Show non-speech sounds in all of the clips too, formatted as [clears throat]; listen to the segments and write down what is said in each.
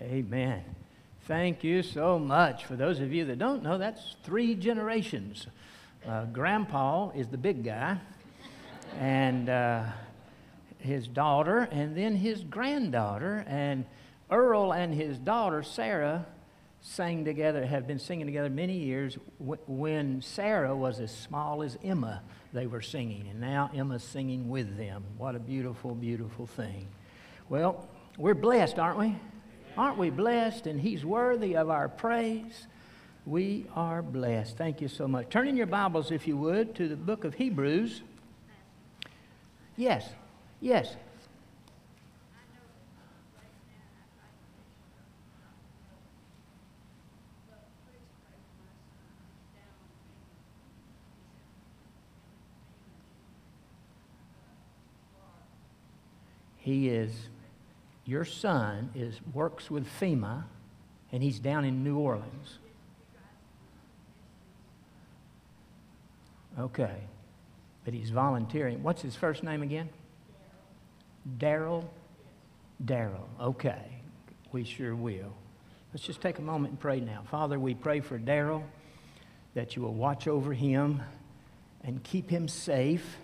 Amen. Thank you so much. For those of you that don't know, that's three generations. Uh, Grandpa is the big guy, and uh, his daughter, and then his granddaughter. And Earl and his daughter, Sarah, sang together, have been singing together many years. When Sarah was as small as Emma, they were singing, and now Emma's singing with them. What a beautiful, beautiful thing. Well, we're blessed, aren't we? Aren't we blessed? And He's worthy of our praise. We are blessed. Thank you so much. Turn in your Bibles, if you would, to the book of Hebrews. Yes, yes. He is your son is works with FEMA, and he's down in New Orleans. Okay. But he's volunteering. What's his first name again? Daryl? Daryl. Okay. We sure will. Let's just take a moment and pray now. Father, we pray for Daryl that you will watch over him and keep him safe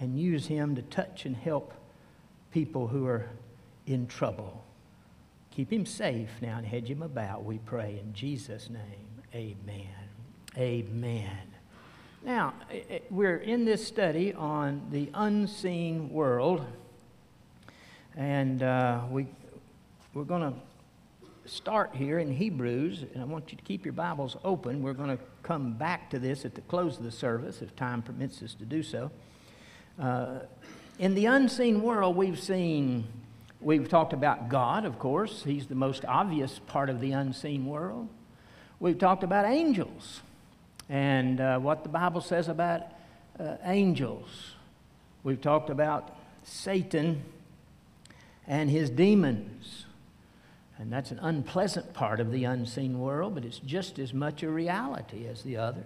and use him to touch and help people who are in trouble. Keep him safe now and hedge him about, we pray. In Jesus' name, amen. Amen. Now, we're in this study on the unseen world, and uh, we, we're going to start here in Hebrews, and I want you to keep your Bibles open. We're going to come back to this at the close of the service, if time permits us to do so. Uh, in the unseen world, we've seen We've talked about God, of course. He's the most obvious part of the unseen world. We've talked about angels and uh, what the Bible says about uh, angels. We've talked about Satan and his demons. And that's an unpleasant part of the unseen world, but it's just as much a reality as the others.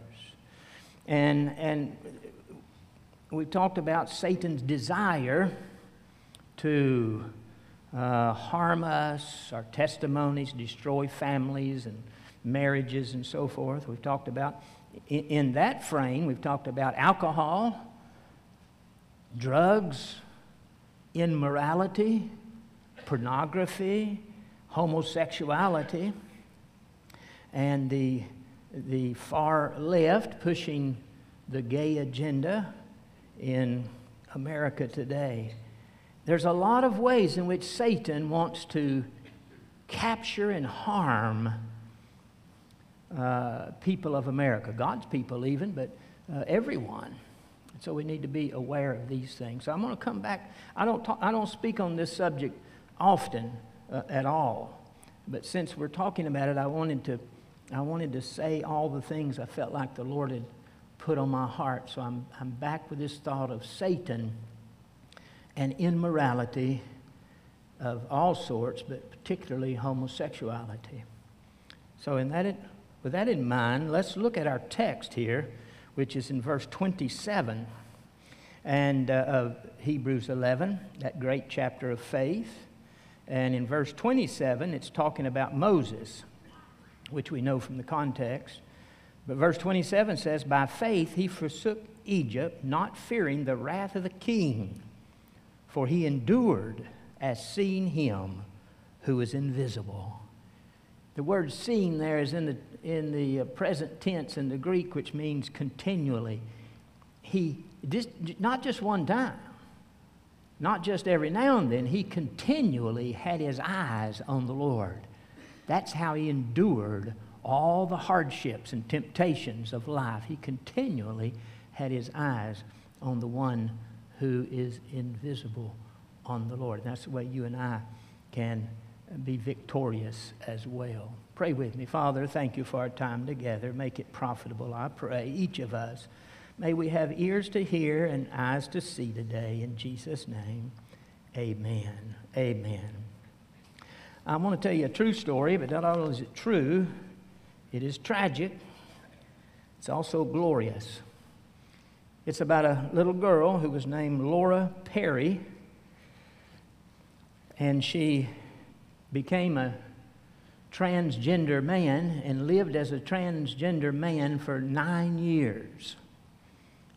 And, and we've talked about Satan's desire to uh, harm us, our testimonies destroy families and marriages and so forth. We've talked about, in, that frame, we've talked about alcohol, drugs, immorality, pornography, homosexuality, and the, the far left pushing the gay agenda in America today. There's a lot of ways in which Satan wants to capture and harm uh, people of America, God's people even, but uh, everyone. So we need to be aware of these things. So I'm going to come back. I don't, talk, I don't speak on this subject often uh, at all, but since we're talking about it, I wanted to, I wanted to say all the things I felt like the Lord had put on my heart. So I'm, I'm back with this thought of Satan and immorality of all sorts, but particularly homosexuality. So, in that, with that in mind, let's look at our text here, which is in verse 27 and, uh, of Hebrews 11, that great chapter of faith. And in verse 27, it's talking about Moses, which we know from the context. But verse 27 says, By faith he forsook Egypt, not fearing the wrath of the king for he endured as seeing him who is invisible. The word seen there is in the, in the uh, present tense in the Greek, which means continually. He, not just one time, not just every now and then, he continually had his eyes on the Lord. That's how he endured all the hardships and temptations of life. He continually had his eyes on the one who is invisible on the Lord. And That's the way you and I can be victorious as well. Pray with me. Father, thank you for our time together. Make it profitable, I pray, each of us. May we have ears to hear and eyes to see today. In Jesus' name, amen. Amen. I want to tell you a true story, but not only is it true, it is tragic. It's also glorious. It's about a little girl who was named Laura Perry, and she became a transgender man and lived as a transgender man for nine years.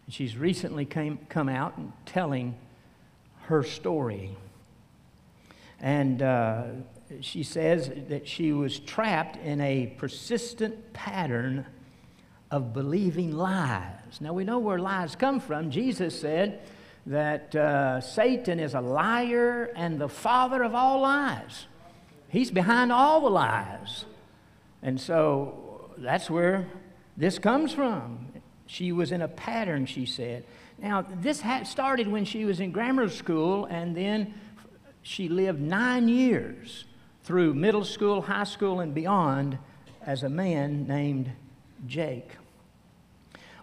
She's recently came, come out and telling her story. And uh, she says that she was trapped in a persistent pattern of believing lies. Now we know where lies come from. Jesus said that uh, Satan is a liar and the father of all lies. He's behind all the lies. And so that's where this comes from. She was in a pattern, she said. Now, this started when she was in grammar school, and then she lived nine years through middle school, high school, and beyond as a man named Jake.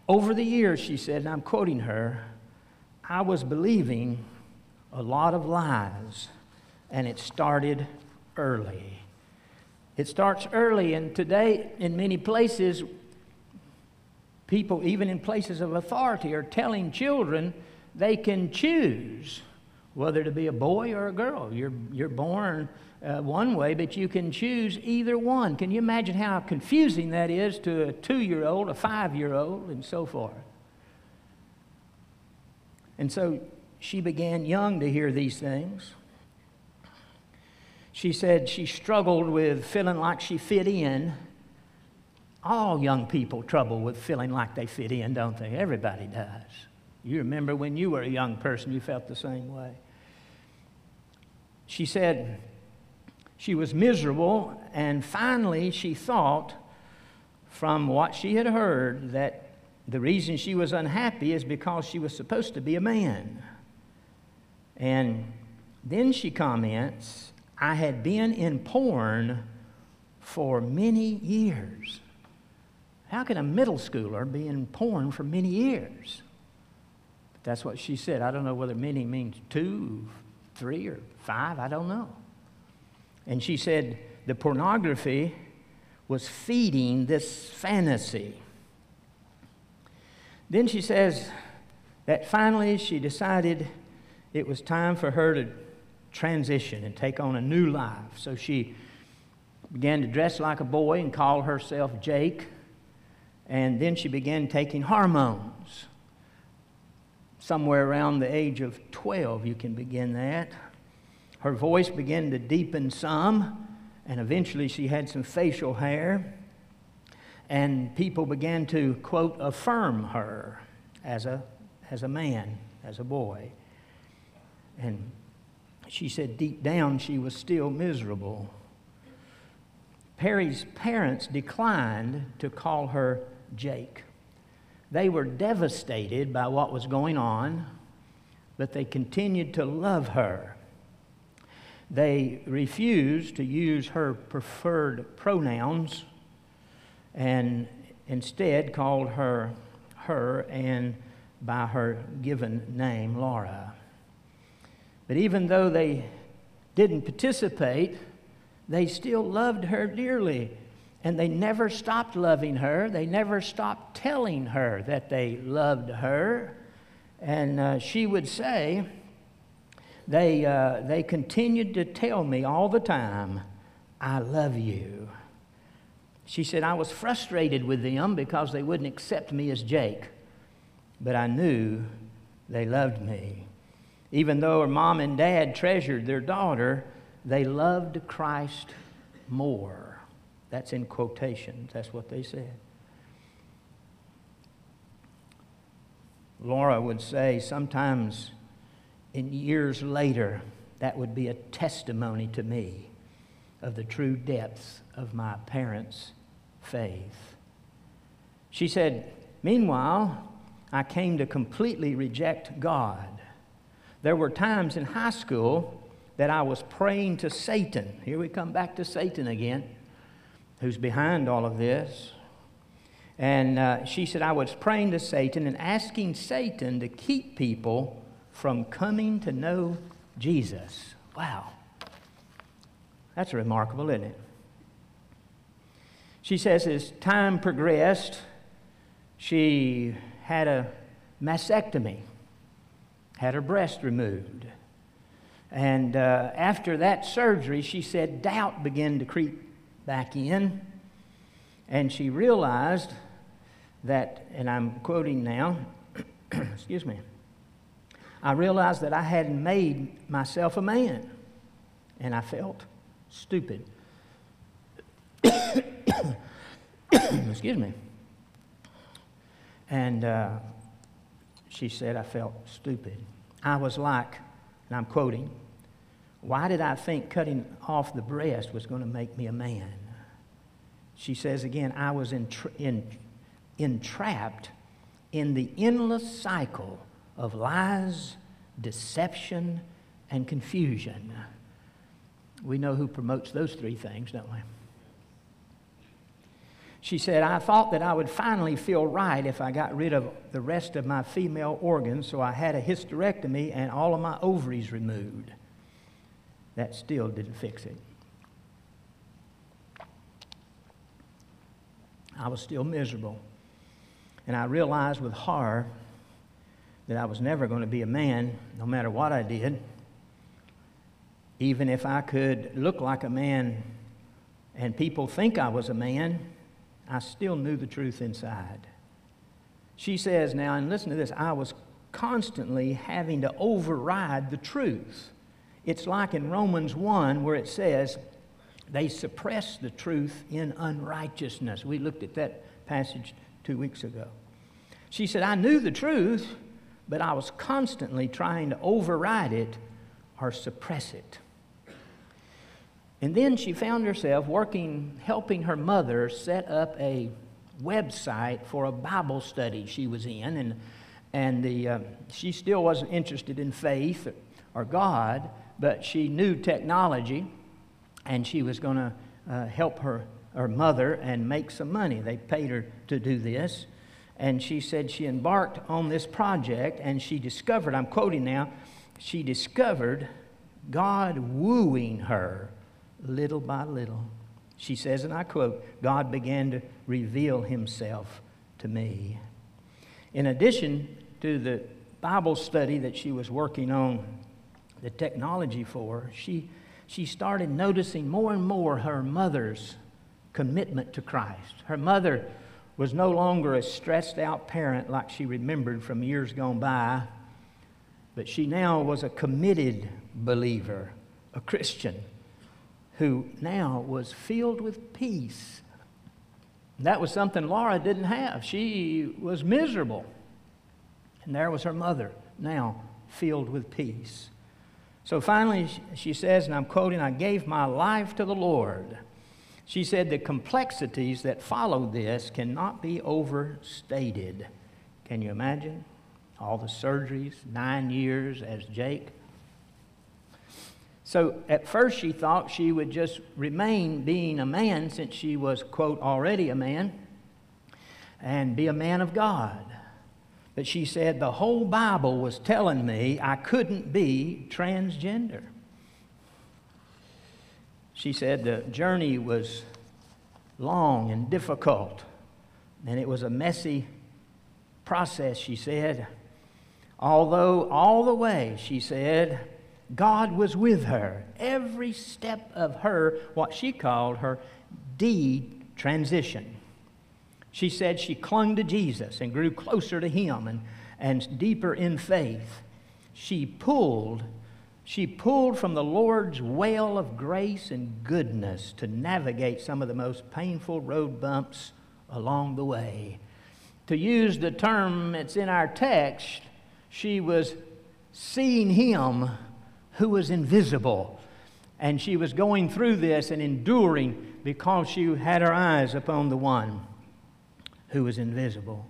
Over the years, she said, and I'm quoting her, I was believing a lot of lies, and it started early. It starts early, and today, in many places, people, even in places of authority, are telling children they can choose whether to be a boy or a girl. You're, you're born uh, one way, but you can choose either one. Can you imagine how confusing that is to a two year old, a five year old, and so forth? And so she began young to hear these things. She said she struggled with feeling like she fit in. All young people trouble with feeling like they fit in, don't they? Everybody does. You remember when you were a young person, you felt the same way. She said she was miserable, and finally she thought, from what she had heard, that the reason she was unhappy is because she was supposed to be a man. And then she comments, I had been in porn for many years. How can a middle schooler be in porn for many years? But that's what she said. I don't know whether many means two, three, or five. I don't know. And she said the pornography was feeding this fantasy. Then she says that finally she decided it was time for her to transition and take on a new life. So she began to dress like a boy and call herself Jake. And then she began taking hormones. Somewhere around the age of 12, you can begin that. Her voice began to deepen some, and eventually she had some facial hair. And people began to, quote, affirm her as a, as a man, as a boy. And she said deep down she was still miserable. Perry's parents declined to call her Jake. They were devastated by what was going on, but they continued to love her. They refused to use her preferred pronouns and instead called her her and by her given name, Laura. But even though they didn't participate, they still loved her dearly. And they never stopped loving her. They never stopped telling her that they loved her. And uh, she would say, they, uh, they continued to tell me all the time, I love you. She said, I was frustrated with them because they wouldn't accept me as Jake, but I knew they loved me. Even though her mom and dad treasured their daughter, they loved Christ more. That's in quotations, that's what they said. Laura would say sometimes in years later, that would be a testimony to me of the true depths of my parents' faith. She said, Meanwhile, I came to completely reject God. There were times in high school that I was praying to Satan. Here we come back to Satan again, who's behind all of this. And uh, she said, I was praying to Satan and asking Satan to keep people from coming to know Jesus. Wow. That's remarkable, isn't it? She says, as time progressed, she had a mastectomy had her breast removed. And uh, after that surgery, she said doubt began to creep back in. And she realized that, and I'm quoting now, [clears throat] excuse me, I realized that I hadn't made myself a man. And I felt stupid. [coughs] excuse me. And uh, she said, I felt stupid. I was like, and I'm quoting, why did I think cutting off the breast was going to make me a man? She says again, I was entra- in, entrapped in the endless cycle of lies, deception, and confusion. We know who promotes those three things, don't we? She said, I thought that I would finally feel right if I got rid of the rest of my female organs, so I had a hysterectomy and all of my ovaries removed. That still didn't fix it. I was still miserable. And I realized with horror that I was never going to be a man, no matter what I did. Even if I could look like a man and people think I was a man, I still knew the truth inside. She says now, and listen to this I was constantly having to override the truth. It's like in Romans 1 where it says, they suppress the truth in unrighteousness. We looked at that passage two weeks ago. She said, I knew the truth, but I was constantly trying to override it or suppress it. And then she found herself working, helping her mother set up a website for a Bible study she was in. And, and the, uh, she still wasn't interested in faith or God, but she knew technology, and she was going to uh, help her, her mother and make some money. They paid her to do this. And she said she embarked on this project, and she discovered, I'm quoting now, she discovered God wooing her little by little. She says, and I quote, God began to reveal himself to me. In addition to the Bible study that she was working on, the technology for, she, she started noticing more and more her mother's commitment to Christ. Her mother was no longer a stressed out parent like she remembered from years gone by, but she now was a committed believer, a Christian who now was filled with peace. That was something Laura didn't have. She was miserable. And there was her mother, now filled with peace. So finally, she says, and I'm quoting, I gave my life to the Lord. She said, the complexities that follow this cannot be overstated. Can you imagine? All the surgeries, nine years as Jake. So at first she thought she would just remain being a man since she was, quote, already a man and be a man of God. But she said the whole Bible was telling me I couldn't be transgender. She said the journey was long and difficult, and it was a messy process, she said. Although all the way, she said, God was with her every step of her, what she called her D transition. She said she clung to Jesus and grew closer to Him and, and deeper in faith. She pulled, she pulled from the Lord's well of grace and goodness to navigate some of the most painful road bumps along the way. To use the term that's in our text, she was seeing Him who was invisible. And she was going through this and enduring because she had her eyes upon the one who was invisible.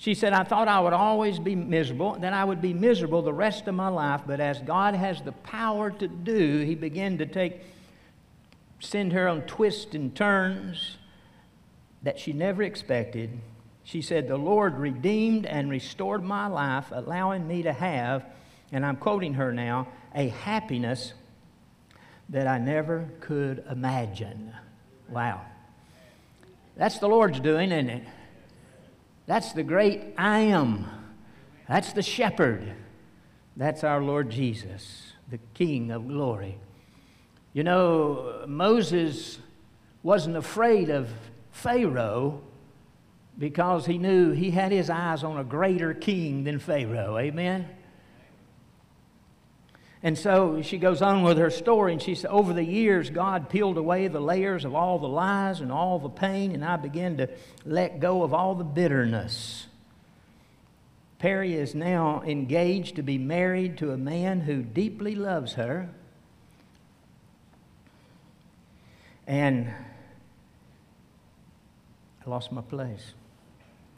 She said, I thought I would always be miserable, that I would be miserable the rest of my life, but as God has the power to do, He began to take, send her on twists and turns that she never expected. She said, The Lord redeemed and restored my life, allowing me to have, and I'm quoting her now, a happiness that I never could imagine. Wow. That's the Lord's doing, isn't it? That's the great I am. That's the shepherd. That's our Lord Jesus the King of glory. You know, Moses wasn't afraid of Pharaoh because he knew he had his eyes on a greater king than Pharaoh. Amen? And so she goes on with her story, and she said, Over the years, God peeled away the layers of all the lies and all the pain, and I began to let go of all the bitterness. Perry is now engaged to be married to a man who deeply loves her. And I lost my place.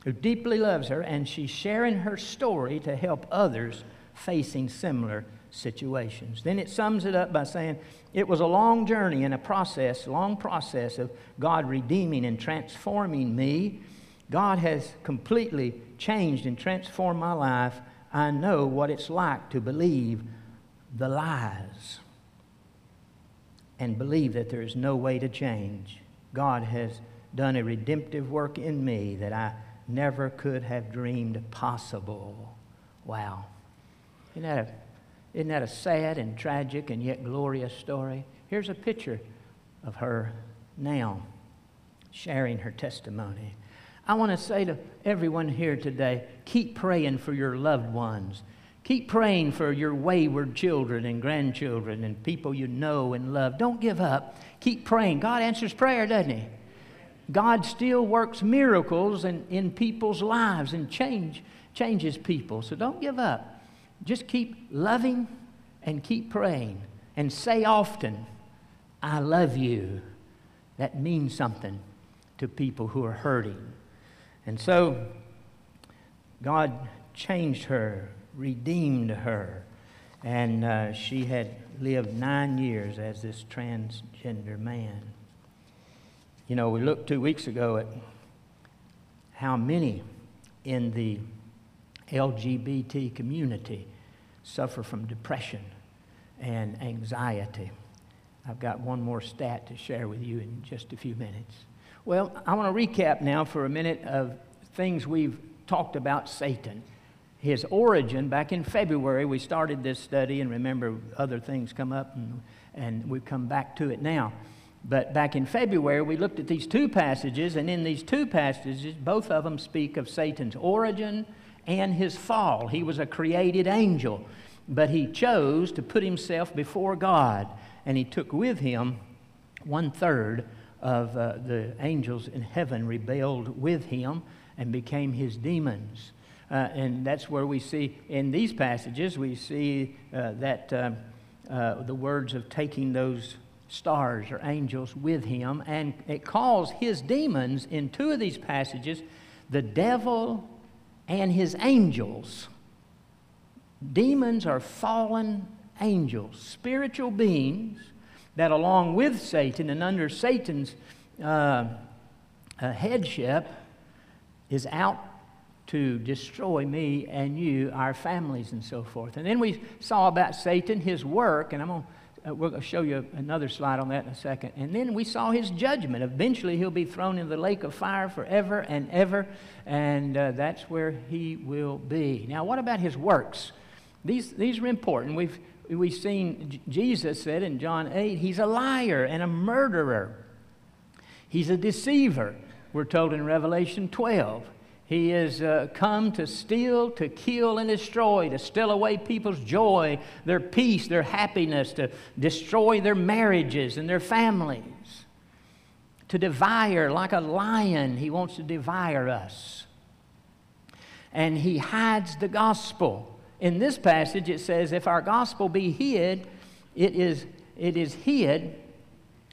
Who deeply loves her, and she's sharing her story to help others facing similar situations. Then it sums it up by saying, It was a long journey and a process, long process of God redeeming and transforming me. God has completely changed and transformed my life. I know what it's like to believe the lies and believe that there is no way to change. God has done a redemptive work in me that I never could have dreamed possible. Wow. Isn't that a isn't that a sad and tragic and yet glorious story? Here's a picture of her now sharing her testimony. I want to say to everyone here today keep praying for your loved ones. Keep praying for your wayward children and grandchildren and people you know and love. Don't give up. Keep praying. God answers prayer, doesn't He? God still works miracles in, in people's lives and change, changes people. So don't give up. Just keep loving and keep praying and say often, I love you. That means something to people who are hurting. And so God changed her, redeemed her, and uh, she had lived nine years as this transgender man. You know, we looked two weeks ago at how many in the LGBT community suffer from depression and anxiety. I've got one more stat to share with you in just a few minutes. Well, I want to recap now for a minute of things we've talked about Satan. His origin, back in February, we started this study, and remember, other things come up, and, and we've come back to it now. But back in February, we looked at these two passages, and in these two passages, both of them speak of Satan's origin and his fall. He was a created angel, but he chose to put himself before God, and he took with him one third of uh, the angels in heaven rebelled with him and became his demons. Uh, and that's where we see in these passages, we see uh, that uh, uh, the words of taking those stars or angels with him. And it calls his demons in two of these passages the devil and his angels. Demons are fallen angels, spiritual beings that, along with Satan and under Satan's uh, uh, headship, is out to destroy me and you, our families, and so forth. And then we saw about Satan, his work, and I'm going to uh, we'll show you another slide on that in a second. And then we saw his judgment. Eventually, he'll be thrown in the lake of fire forever and ever, and uh, that's where he will be. Now, what about his works? These, these are important. We've, we've seen Jesus said in John 8, he's a liar and a murderer, he's a deceiver. We're told in Revelation 12. He has uh, come to steal, to kill, and destroy, to steal away people's joy, their peace, their happiness, to destroy their marriages and their families, to devour like a lion. He wants to devour us. And he hides the gospel. In this passage, it says, If our gospel be hid, it is, it is hid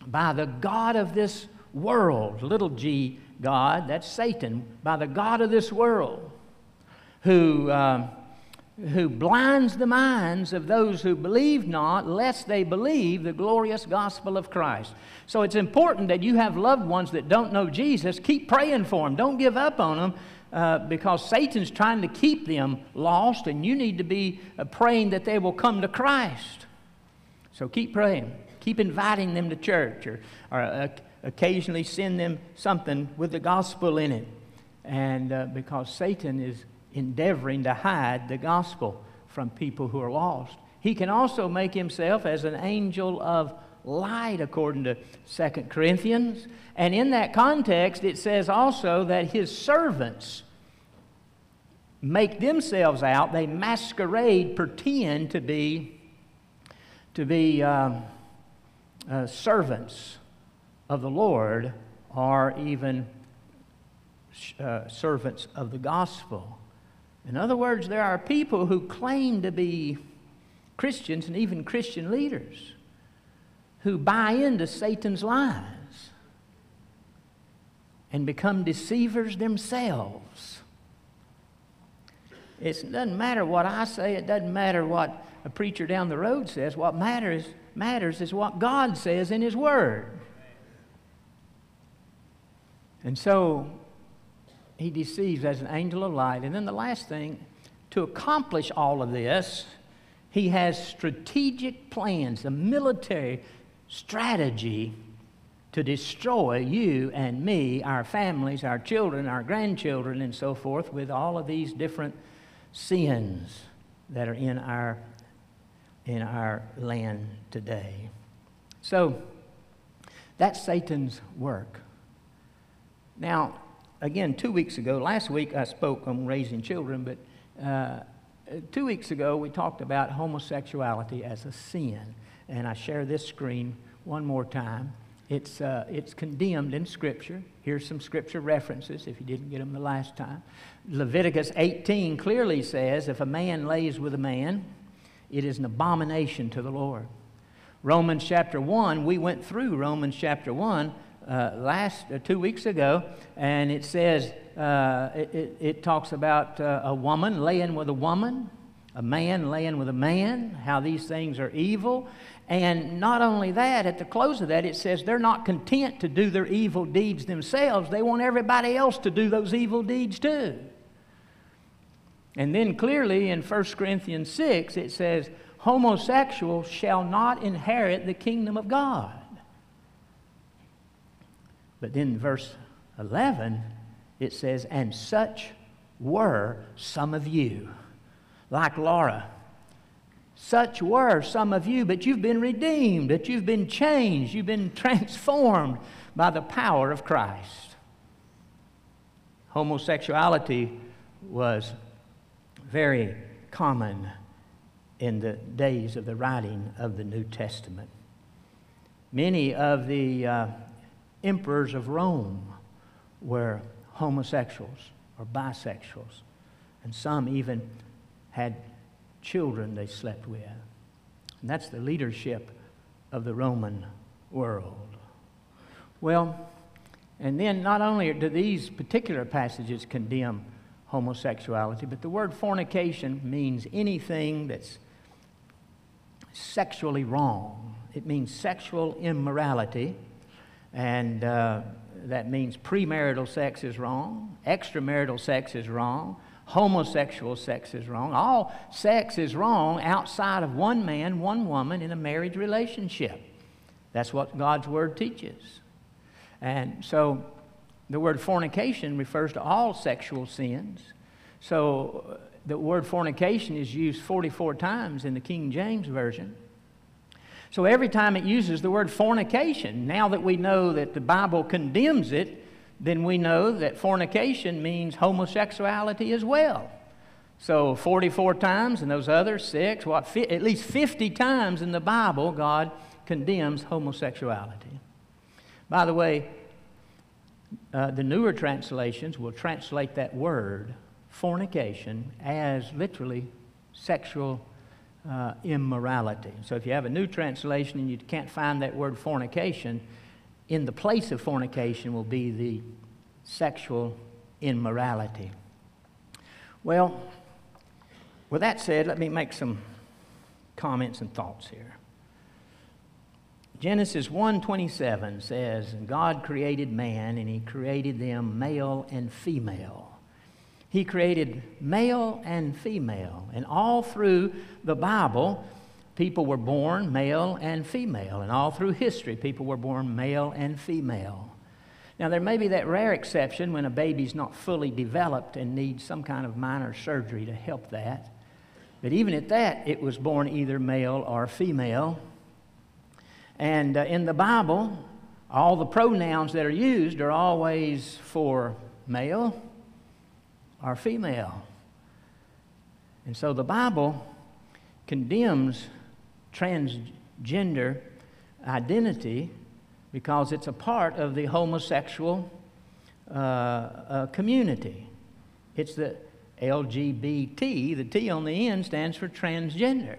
by the God of this world, little g God, that's Satan, by the God of this world, who, uh, who blinds the minds of those who believe not, lest they believe the glorious gospel of Christ. So it's important that you have loved ones that don't know Jesus. Keep praying for them, don't give up on them. Uh, because Satan's trying to keep them lost, and you need to be uh, praying that they will come to Christ. So keep praying. Keep inviting them to church or, or uh, occasionally send them something with the gospel in it. And uh, because Satan is endeavoring to hide the gospel from people who are lost. He can also make himself as an angel of light, according to 2 Corinthians. And in that context, it says also that his servants make themselves out, they masquerade, pretend to be, to be um, uh, servants of the Lord are even uh, servants of the gospel. In other words, there are people who claim to be Christians and even Christian leaders who buy into Satan's lies and become deceivers themselves. It doesn't matter what I say, it doesn't matter what a preacher down the road says. What matters, matters is what God says in His Word. And so he deceives as an angel of light. And then the last thing, to accomplish all of this, he has strategic plans, a military strategy to destroy you and me, our families, our children, our grandchildren, and so forth, with all of these different sins that are in our, in our land today. So, that's Satan's work. Now, again, two weeks ago, last week I spoke on raising children, but uh, two weeks ago we talked about homosexuality as a sin. And I share this screen one more time. It's, uh, it's condemned in Scripture. Here's some Scripture references if you didn't get them the last time. Leviticus 18 clearly says if a man lays with a man, it is an abomination to the Lord. Romans chapter 1, we went through Romans chapter 1 uh, last uh, two weeks ago, and it says uh, it, it, it, talks about uh, a woman laying with a woman, a man laying with a man, how these things are evil. And not only that, at the close of that, it says they're not content to do their evil deeds themselves, they want everybody else to do those evil deeds too. And then clearly in 1 Corinthians 6, it says, Homosexuals shall not inherit the kingdom of God. But then verse 11, it says, And such were some of you, like Laura. Such were some of you, but you've been redeemed, that you've been changed, you've been transformed by the power of Christ. Homosexuality was very common in the days of the writing of the New Testament. Many of the uh, emperors of Rome were homosexuals or bisexuals, and some even had children they slept with. And that's the leadership of the Roman world. Well, and then not only do these particular passages condemn homosexuality, but the word fornication means anything that's sexually wrong. It means sexual immorality and uh, that means premarital sex is wrong, extramarital sex is wrong, homosexual sex is wrong. All sex is wrong outside of one man, one woman in a marriage relationship. That's what God's Word teaches. And so the word fornication refers to all sexual sins. So the word fornication is used 44 times in the King James Version. So every time it uses the word fornication, now that we know that the Bible condemns it, then we know that fornication means homosexuality as well. So 44 times, and those other six, what, fi- at least 50 times in the Bible, God condemns homosexuality. By the way, uh, the newer translations will translate that word, fornication, as literally sexual uh, immorality. So if you have a new translation and you can't find that word fornication, in the place of fornication will be the sexual immorality. Well, with that said, let me make some comments and thoughts here. Genesis 1:27 says, "And God created man and he created them male and female." He created male and female. And all through the Bible, people were born male and female. And all through history, people were born male and female. Now, there may be that rare exception when a baby's not fully developed and needs some kind of minor surgery to help that. But even at that, it was born either male or female. And uh, in the Bible, all the pronouns that are used are always for male or female. And so the Bible condemns transgender identity because it's a part of the homosexual uh, uh, community. It's the LGBT, the T on the end stands for transgender.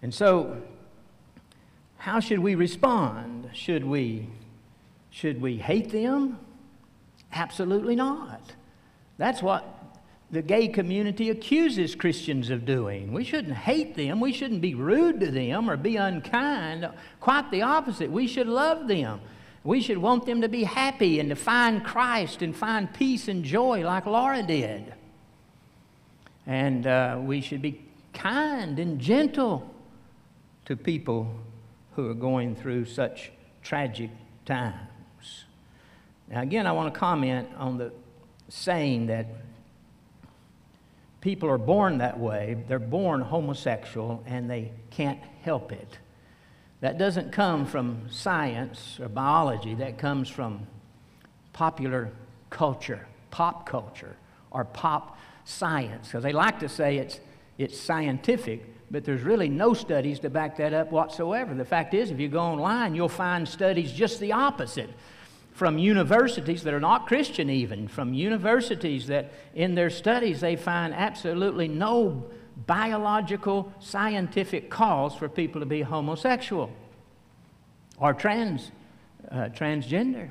And so, how should we respond? Should we, should we hate them? Absolutely not. That's what the gay community accuses Christians of doing. We shouldn't hate them. We shouldn't be rude to them or be unkind. Quite the opposite. We should love them. We should want them to be happy and to find Christ and find peace and joy like Laura did. And uh, we should be kind and gentle to people who are going through such tragic times. Now, again, I want to comment on the saying that people are born that way. They're born homosexual and they can't help it. That doesn't come from science or biology, that comes from popular culture, pop culture, or pop science. Because they like to say it's, it's scientific, but there's really no studies to back that up whatsoever. The fact is, if you go online, you'll find studies just the opposite from universities that are not Christian, even, from universities that in their studies they find absolutely no biological, scientific cause for people to be homosexual or trans, uh, transgender.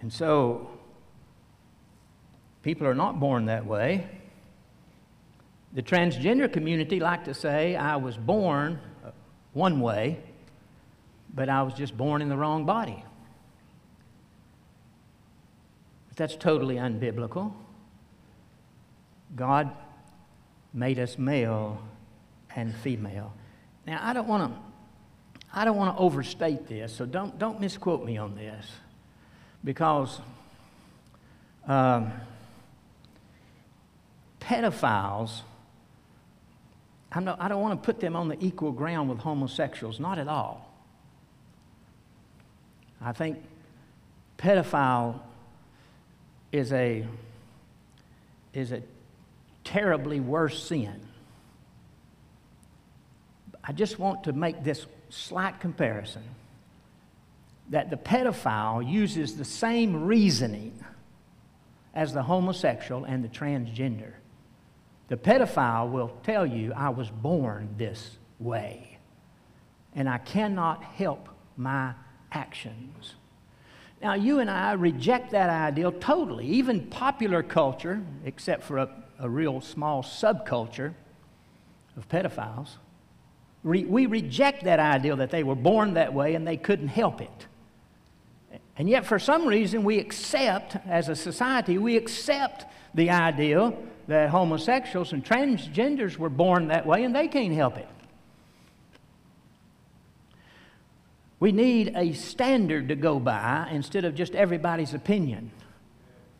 And so, people are not born that way. The transgender community like to say, I was born uh, one way, but I was just born in the wrong body. But that's totally unbiblical. God made us male and female. Now, I don't want to. I don't want to overstate this, so don't, don't misquote me on this. Because um, pedophiles, I'm I don't want to put them on the equal ground with homosexuals, not at all. I think pedophile is a, is a terribly worse sin. I just want to make this slight comparison that the pedophile uses the same reasoning as the homosexual and the transgender. The pedophile will tell you, I was born this way, and I cannot help my actions. Now, you and I reject that ideal totally. Even popular culture, except for a, a real small subculture of pedophiles, re- we reject that ideal that they were born that way and they couldn't help it. And yet, for some reason, we accept, as a society, we accept the ideal that homosexuals and transgenders were born that way and they can't help it. We need a standard to go by instead of just everybody's opinion.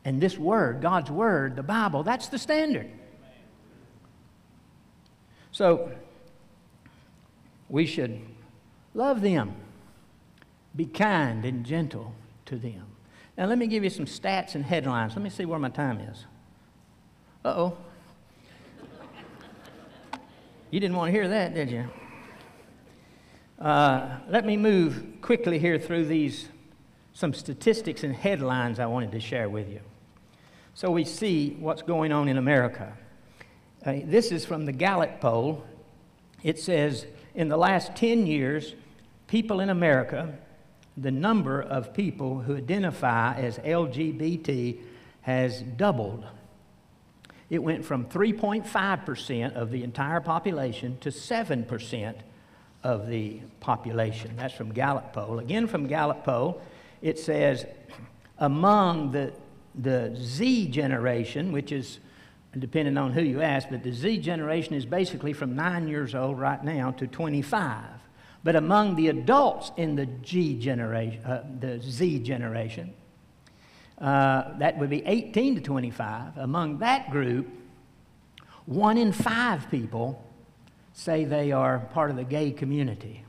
And this word, God's word, the Bible, that's the standard. So, we should love them, be kind and gentle to them. Now, let me give you some stats and headlines. Let me see where my time is. Uh oh. You didn't want to hear that, did you? Uh, let me move quickly here through these some statistics and headlines I wanted to share with you. So we see what's going on in America. Uh, this is from the Gallup poll. It says in the last 10 years, people in America, the number of people who identify as LGBT has doubled. It went from 3.5% of the entire population to 7% of the population. That's from Gallup poll. Again, from Gallup poll, it says among the, the Z generation, which is depending on who you ask, but the Z generation is basically from nine years old right now to 25. But among the adults in the G generation, uh, the Z generation, uh, that would be 18 to 25. Among that group, one in five people say they are part of the gay community.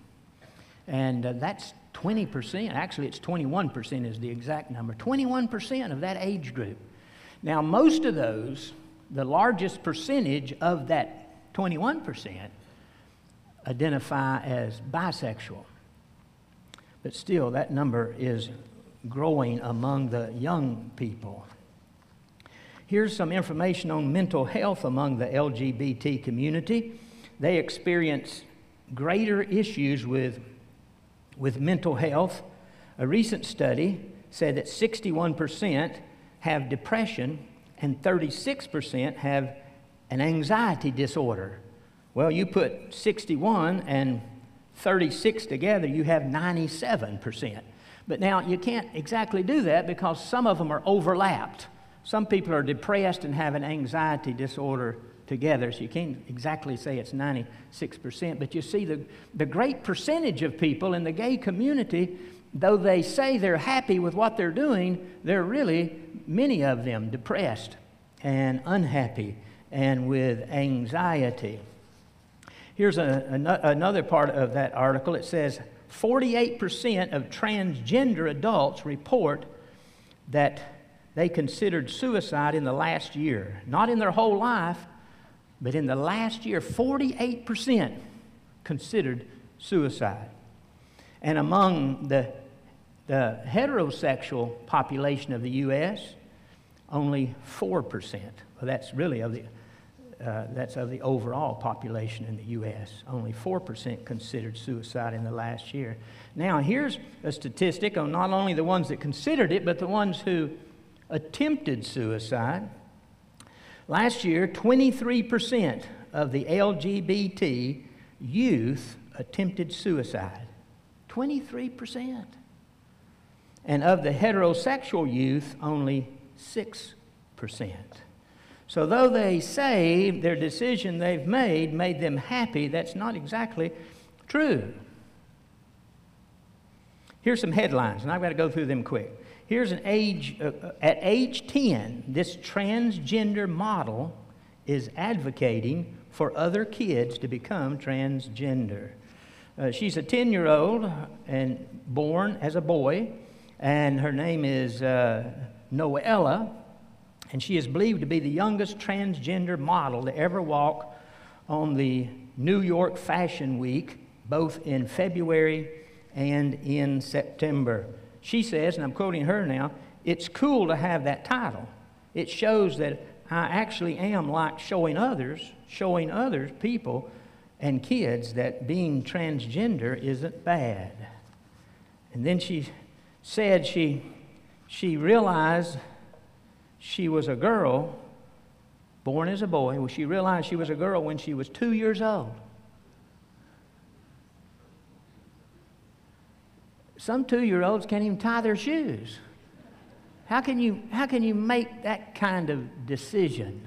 And uh, that's 20%. Actually, it's 21% is the exact number. 21% of that age group. Now, most of those, the largest percentage of that 21%, identify as bisexual. But still, that number is growing among the young people. Here's some information on mental health among the LGBT community. They experience greater issues with, with mental health. A recent study said that 61% have depression and 36% have an anxiety disorder. Well, you put 61 and 36 together, you have 97%. But now you can't exactly do that because some of them are overlapped. Some people are depressed and have an anxiety disorder together, so you can't exactly say it's 96%. But you see, the, the great percentage of people in the gay community, though they say they're happy with what they're doing, they're really, many of them, depressed and unhappy and with anxiety. Here's a, another part of that article. It says 48% of transgender adults report that they considered suicide in the last year. Not in their whole life, but in the last year, 48% considered suicide. And among the, the heterosexual population of the U.S., only 4%. Well, that's really of the uh, that's of the overall population in the U.S. Only 4% considered suicide in the last year. Now, here's a statistic on not only the ones that considered it, but the ones who attempted suicide. Last year, 23% of the LGBT youth attempted suicide. 23%. And of the heterosexual youth, only 6%. So, though they say their decision they've made made them happy, that's not exactly true. Here's some headlines, and I've got to go through them quick. Here's an age, uh, uh at age 10, this transgender model is advocating for other kids to become transgender. Uh, she's a 10 year old and born as a boy, and her name is uh, Noella and she is believed to be the youngest transgender model to ever walk on the New York Fashion Week, both in February and in September. She says, and I'm quoting her now, it's cool to have that title. It shows that I actually am like showing others, showing others, people and kids, that being transgender isn't bad. And then she said she, she realized she was a girl born as a boy. Well, she realized she was a girl when she was two years old. Some two year olds can't even tie their shoes. How can, you, how can you make that kind of decision?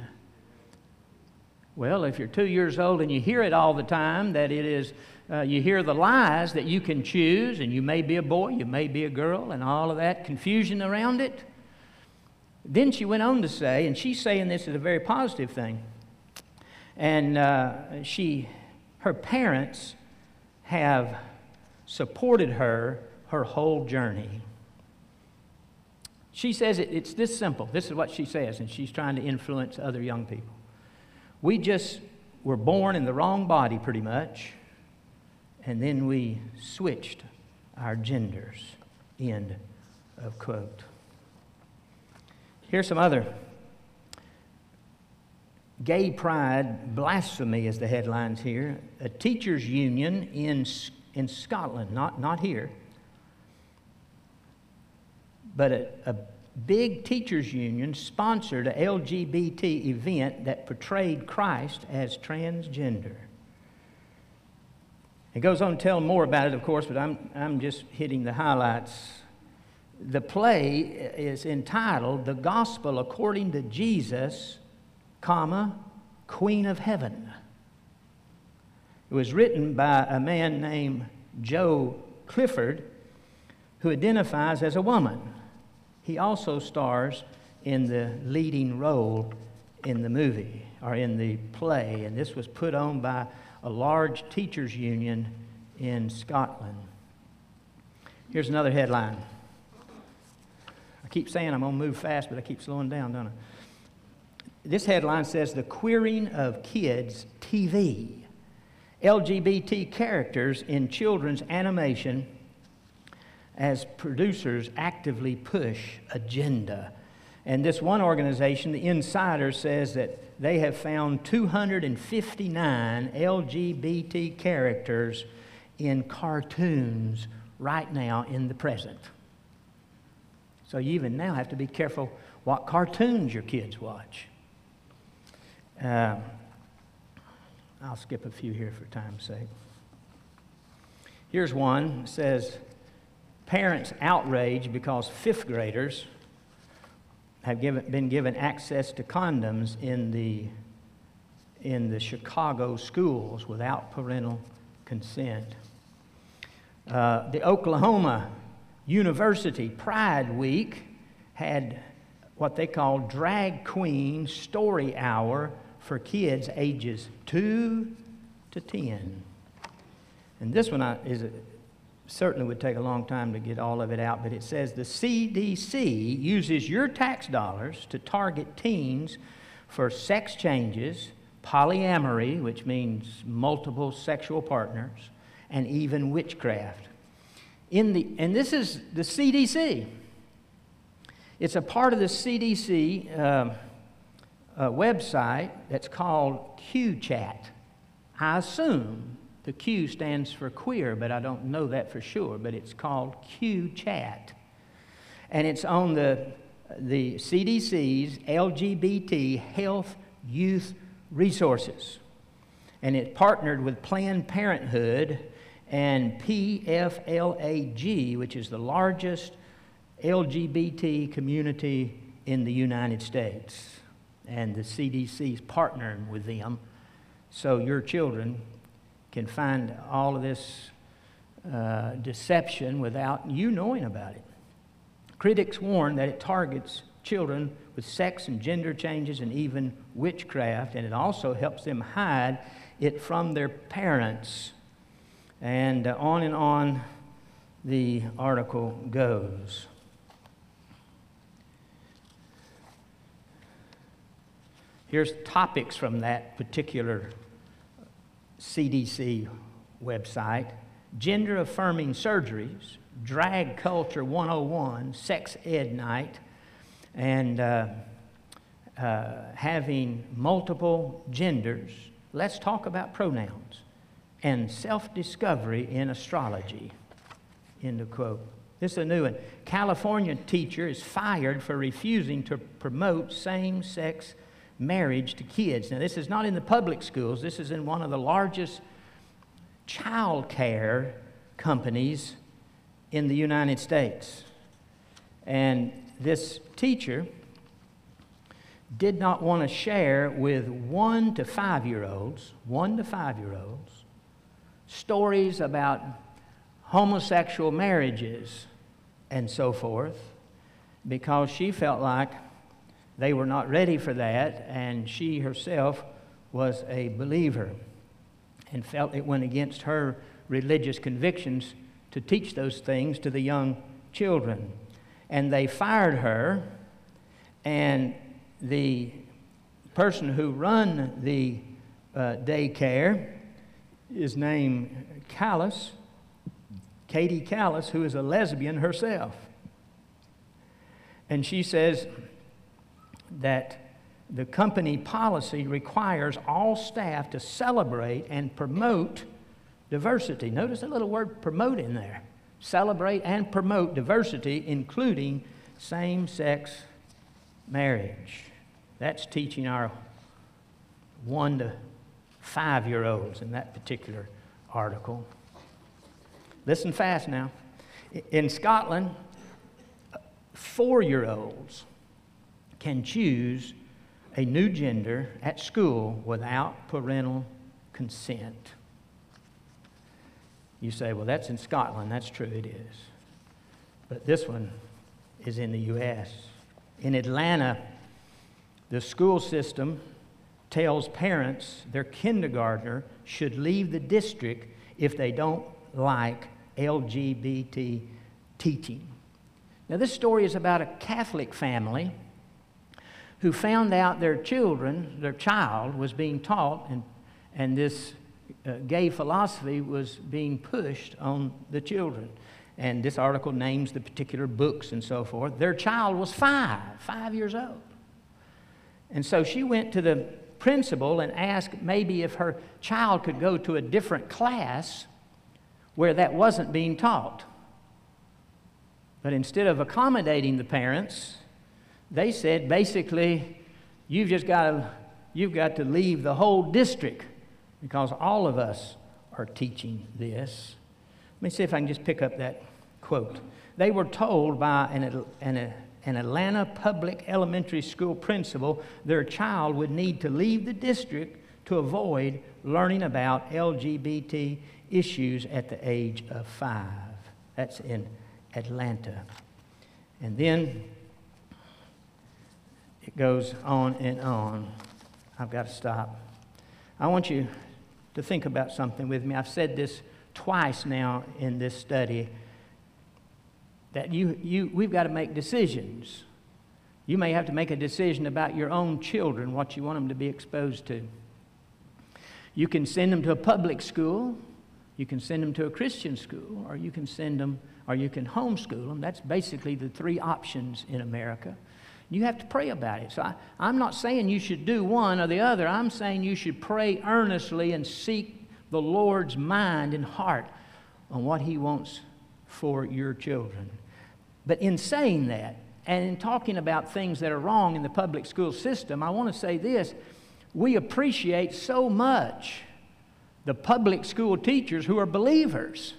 Well, if you're two years old and you hear it all the time, that it is, uh, you hear the lies that you can choose, and you may be a boy, you may be a girl, and all of that confusion around it. Then she went on to say, and she's saying this is a very positive thing, and uh, she, her parents have supported her her whole journey. She says it, it's this simple. This is what she says, and she's trying to influence other young people. We just were born in the wrong body, pretty much, and then we switched our genders. End of quote. Here's some other. Gay pride, blasphemy is the headlines here. A teachers' union in, in Scotland, not, not here, but a, a big teachers' union sponsored a LGBT event that portrayed Christ as transgender. It goes on to tell more about it, of course, but I'm, I'm just hitting the highlights the play is entitled The Gospel According to Jesus, comma, Queen of Heaven. It was written by a man named Jo Clifford, who identifies as a woman. He also stars in the leading role in the movie or in the play, and this was put on by a large teachers' union in Scotland. Here's another headline. I keep saying I'm going to move fast, but I keep slowing down, don't I? This headline says The Queering of Kids TV. LGBT characters in children's animation as producers actively push agenda. And this one organization, the Insider, says that they have found 259 LGBT characters in cartoons right now in the present. So you even now have to be careful what cartoons your kids watch. Uh, I'll skip a few here for time's sake. Here's one. It says, Parents outraged because fifth graders have given, been given access to condoms in the, in the Chicago schools without parental consent. Uh, the Oklahoma University Pride Week had what they call drag queen story hour for kids ages 2 to 10. And this one is certainly would take a long time to get all of it out, but it says the CDC uses your tax dollars to target teens for sex changes, polyamory, which means multiple sexual partners, and even witchcraft. In the, and this is the CDC. It's a part of the CDC. Um, a website that's called QChat. I assume the Q stands for queer, but I don't know that for sure, but it's called Q Chat. And it's on the, the CDC's LGBT Health Youth Resources. And it partnered with Planned Parenthood and PFLAG, which is the largest LGBT community in the United States and the CDC is partnering with them so your children can find all of this uh, deception without you knowing about it. Critics warn that it targets children with sex and gender changes and even witchcraft, and it also helps them hide it from their parents. And uh, on and on the article goes. Here's topics from that particular CDC website gender affirming surgeries, drag culture 101, sex ed night, and uh, uh, having multiple genders. Let's talk about pronouns and self discovery in astrology. End of quote. This is a new one. California teacher is fired for refusing to promote same sex marriage to kids. Now, this is not in the public schools, this is in one of the largest child care companies in the United States. And this teacher did not want to share with one to five year olds, one to five year olds, stories about homosexual marriages and so forth because she felt like they were not ready for that, and she herself was a believer and felt it went against her religious convictions to teach those things to the young children. And they fired her, and the person who run the uh, daycare is named Callis, Katie Callis, who is a lesbian herself. And she says, that the company policy requires all staff to celebrate and promote diversity. Notice a little word promote in there. Celebrate and promote diversity, including same sex marriage. That's teaching our one to five year olds in that particular article. Listen fast now. In Scotland, four year olds can choose a new gender at school without parental consent. You say, well, that's in Scotland. That's true, it is. But this one is in the U.S. In Atlanta, the school system tells parents their kindergartner should leave the district if they don't like LGBT teaching. Now, this story is about a Catholic family who found out their children, their child, was being taught, and, and this uh, gay philosophy was being pushed on the children. And this article names the particular books and so forth. Their child was five, five years old. And so she went to the principal and asked maybe if her child could go to a different class where that wasn't being taught. But instead of accommodating the parents, they said basically, you've just got to, you've got to leave the whole district because all of us are teaching this. Let me see if I can just pick up that quote. They were told by an, an, an Atlanta public elementary school principal their child would need to leave the district to avoid learning about LGBT issues at the age of five. That's in Atlanta. And then it goes on and on. I've got to stop. I want you to think about something with me. I've said this twice now in this study that you, you, we've got to make decisions. You may have to make a decision about your own children, what you want them to be exposed to. You can send them to a public school, you can send them to a Christian school, or you can send them, or you can homeschool them. That's basically the three options in America. You have to pray about it. So I, I'm not saying you should do one or the other. I'm saying you should pray earnestly and seek the Lord's mind and heart on what He wants for your children. But in saying that, and in talking about things that are wrong in the public school system, I want to say this. We appreciate so much the public school teachers who are believers.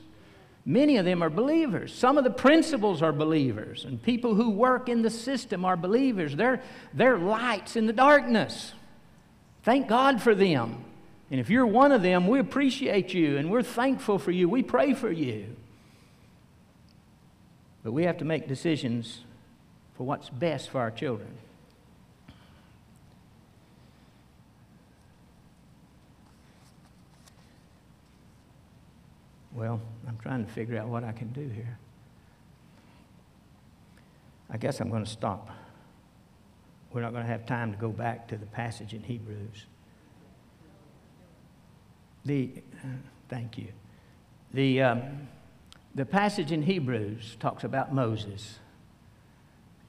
Many of them are believers. Some of the principals are believers, and people who work in the system are believers. They're, they're lights in the darkness. Thank God for them. And if you're one of them, we appreciate you and we're thankful for you. We pray for you. But we have to make decisions for what's best for our children. Well, I'm trying to figure out what I can do here. I guess I'm going to stop. We're not going to have time to go back to the passage in Hebrews. The, uh, thank you. The, um, the passage in Hebrews talks about Moses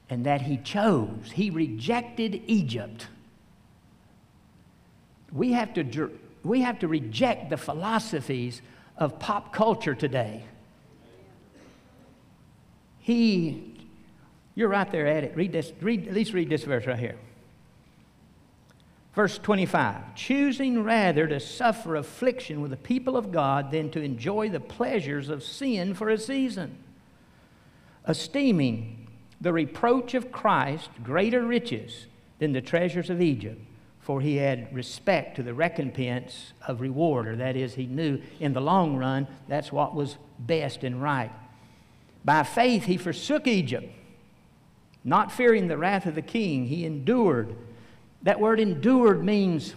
and that he chose, he rejected Egypt. We have to, we have to reject the philosophies of pop culture today. He, you're right there at it. Read this, read, at least read this verse right here. Verse 25 choosing rather to suffer affliction with the people of God than to enjoy the pleasures of sin for a season, esteeming the reproach of Christ greater riches than the treasures of Egypt, for he had respect to the recompense of reward, or that is, he knew in the long run that's what was best and right. By faith, he forsook Egypt, not fearing the wrath of the king, he endured that word endured means,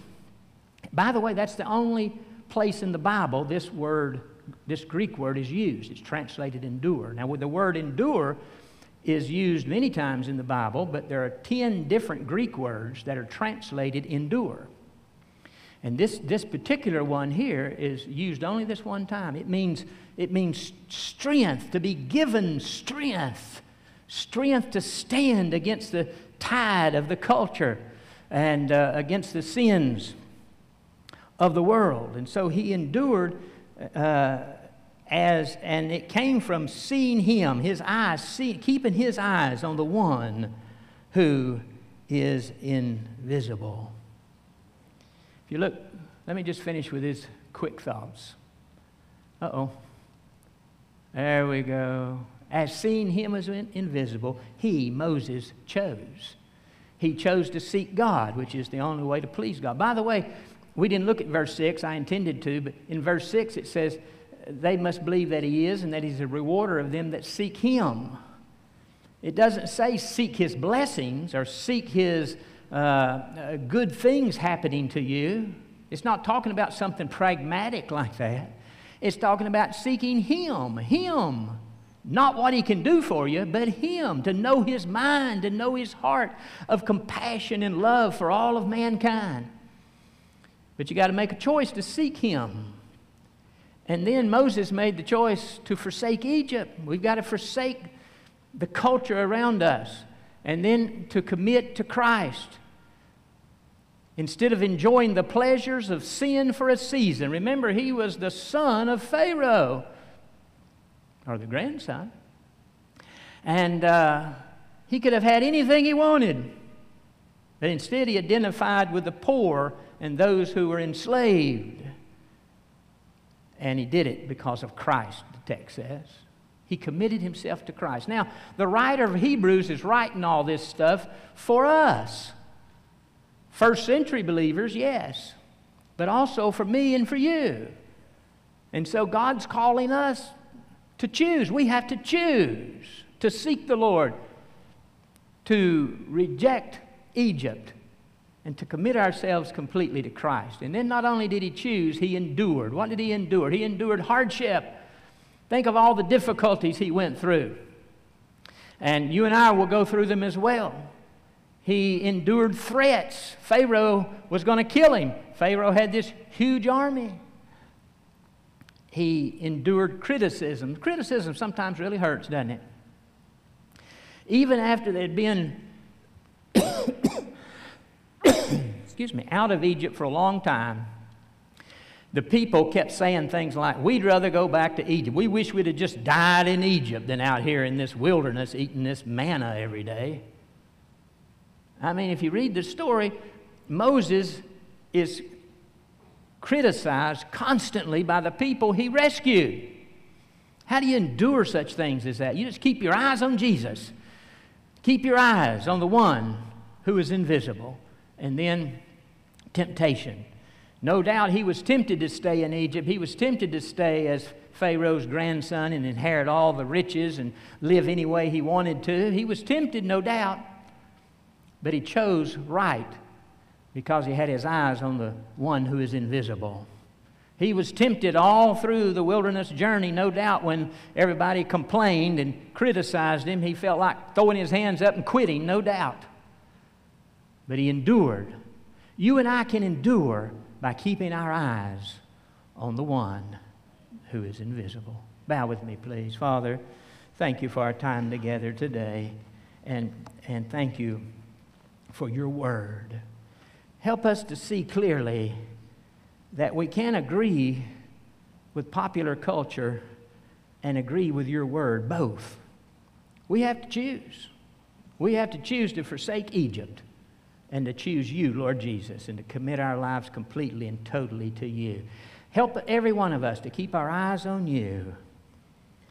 by the way, that's the only place in the Bible this word, this Greek word is used. It's translated endure. Now, with the word endure is used many times in the Bible, but there are 10 different Greek words that are translated endure. And this, this particular one here is used only this one time. It means, it means strength, to be given strength, strength to stand against the tide of the culture and uh, against the sins of the world. And so he endured uh, as, and it came from seeing him, his eyes, see, keeping his eyes on the one who is invisible. If you look, let me just finish with his quick thoughts. Uh oh. There we go. As seeing him as invisible, he, Moses, chose he chose to seek God, which is the only way to please God. By the way, we didn't look at verse 6. I intended to, but in verse 6 it says, They must believe that He is and that He's a rewarder of them that seek Him. It doesn't say seek his blessings or seek his uh, uh, good things happening to you. It's not talking about something pragmatic like that. It's talking about seeking him, him. Not what he can do for you, but him, to know his mind, to know his heart of compassion and love for all of mankind. But you got to make a choice to seek him. And then Moses made the choice to forsake Egypt. We've got to forsake the culture around us and then to commit to Christ. Instead of enjoying the pleasures of sin for a season, remember, he was the son of Pharaoh, or the grandson. And uh, he could have had anything he wanted. But instead, he identified with the poor and those who were enslaved. And he did it because of Christ, the text says. He committed himself to Christ. Now, the writer of Hebrews is writing all this stuff for us. First century believers, yes, but also for me and for you. And so God's calling us to choose. We have to choose to seek the Lord, to reject Egypt, and to commit ourselves completely to Christ. And then not only did he choose, he endured. What did he endure? He endured hardship. Think of all the difficulties he went through. And you and I will go through them as well. He endured threats. Pharaoh was going to kill him. Pharaoh had this huge army. He endured criticism. Criticism sometimes really hurts, doesn't it? Even after they'd been, excuse me, out of Egypt for a long time, the people kept saying things like, We'd rather go back to Egypt. We wish we'd have just died in Egypt than out here in this wilderness eating this manna every day. I mean, if you read the story, Moses is criticized constantly by the people he rescued. How do you endure such things as that? You just keep your eyes on Jesus. Keep your eyes on the one who is invisible. And then temptation. No doubt he was tempted to stay in Egypt. He was tempted to stay as Pharaoh's grandson and inherit all the riches and live any way he wanted to. He was tempted, no doubt. But he chose right because he had his eyes on the one who is invisible. He was tempted all through the wilderness journey, no doubt, when everybody complained and criticized him. He felt like throwing his hands up and quitting, no doubt. But he endured. You and I can endure by keeping our eyes on the one who is invisible. Bow with me, please. Father, thank you for our time together today, and, and thank you for your word. Help us to see clearly that we can agree with popular culture and agree with your word, both. We have to choose. We have to choose to forsake Egypt and to choose you, Lord Jesus, and to commit our lives completely and totally to you. Help every one of us to keep our eyes on you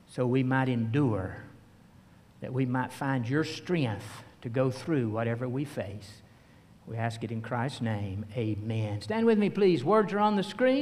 so we might endure, that we might find your strength to go through whatever we face. We ask it in Christ's name. Amen. Stand with me, please. Words are on the screen.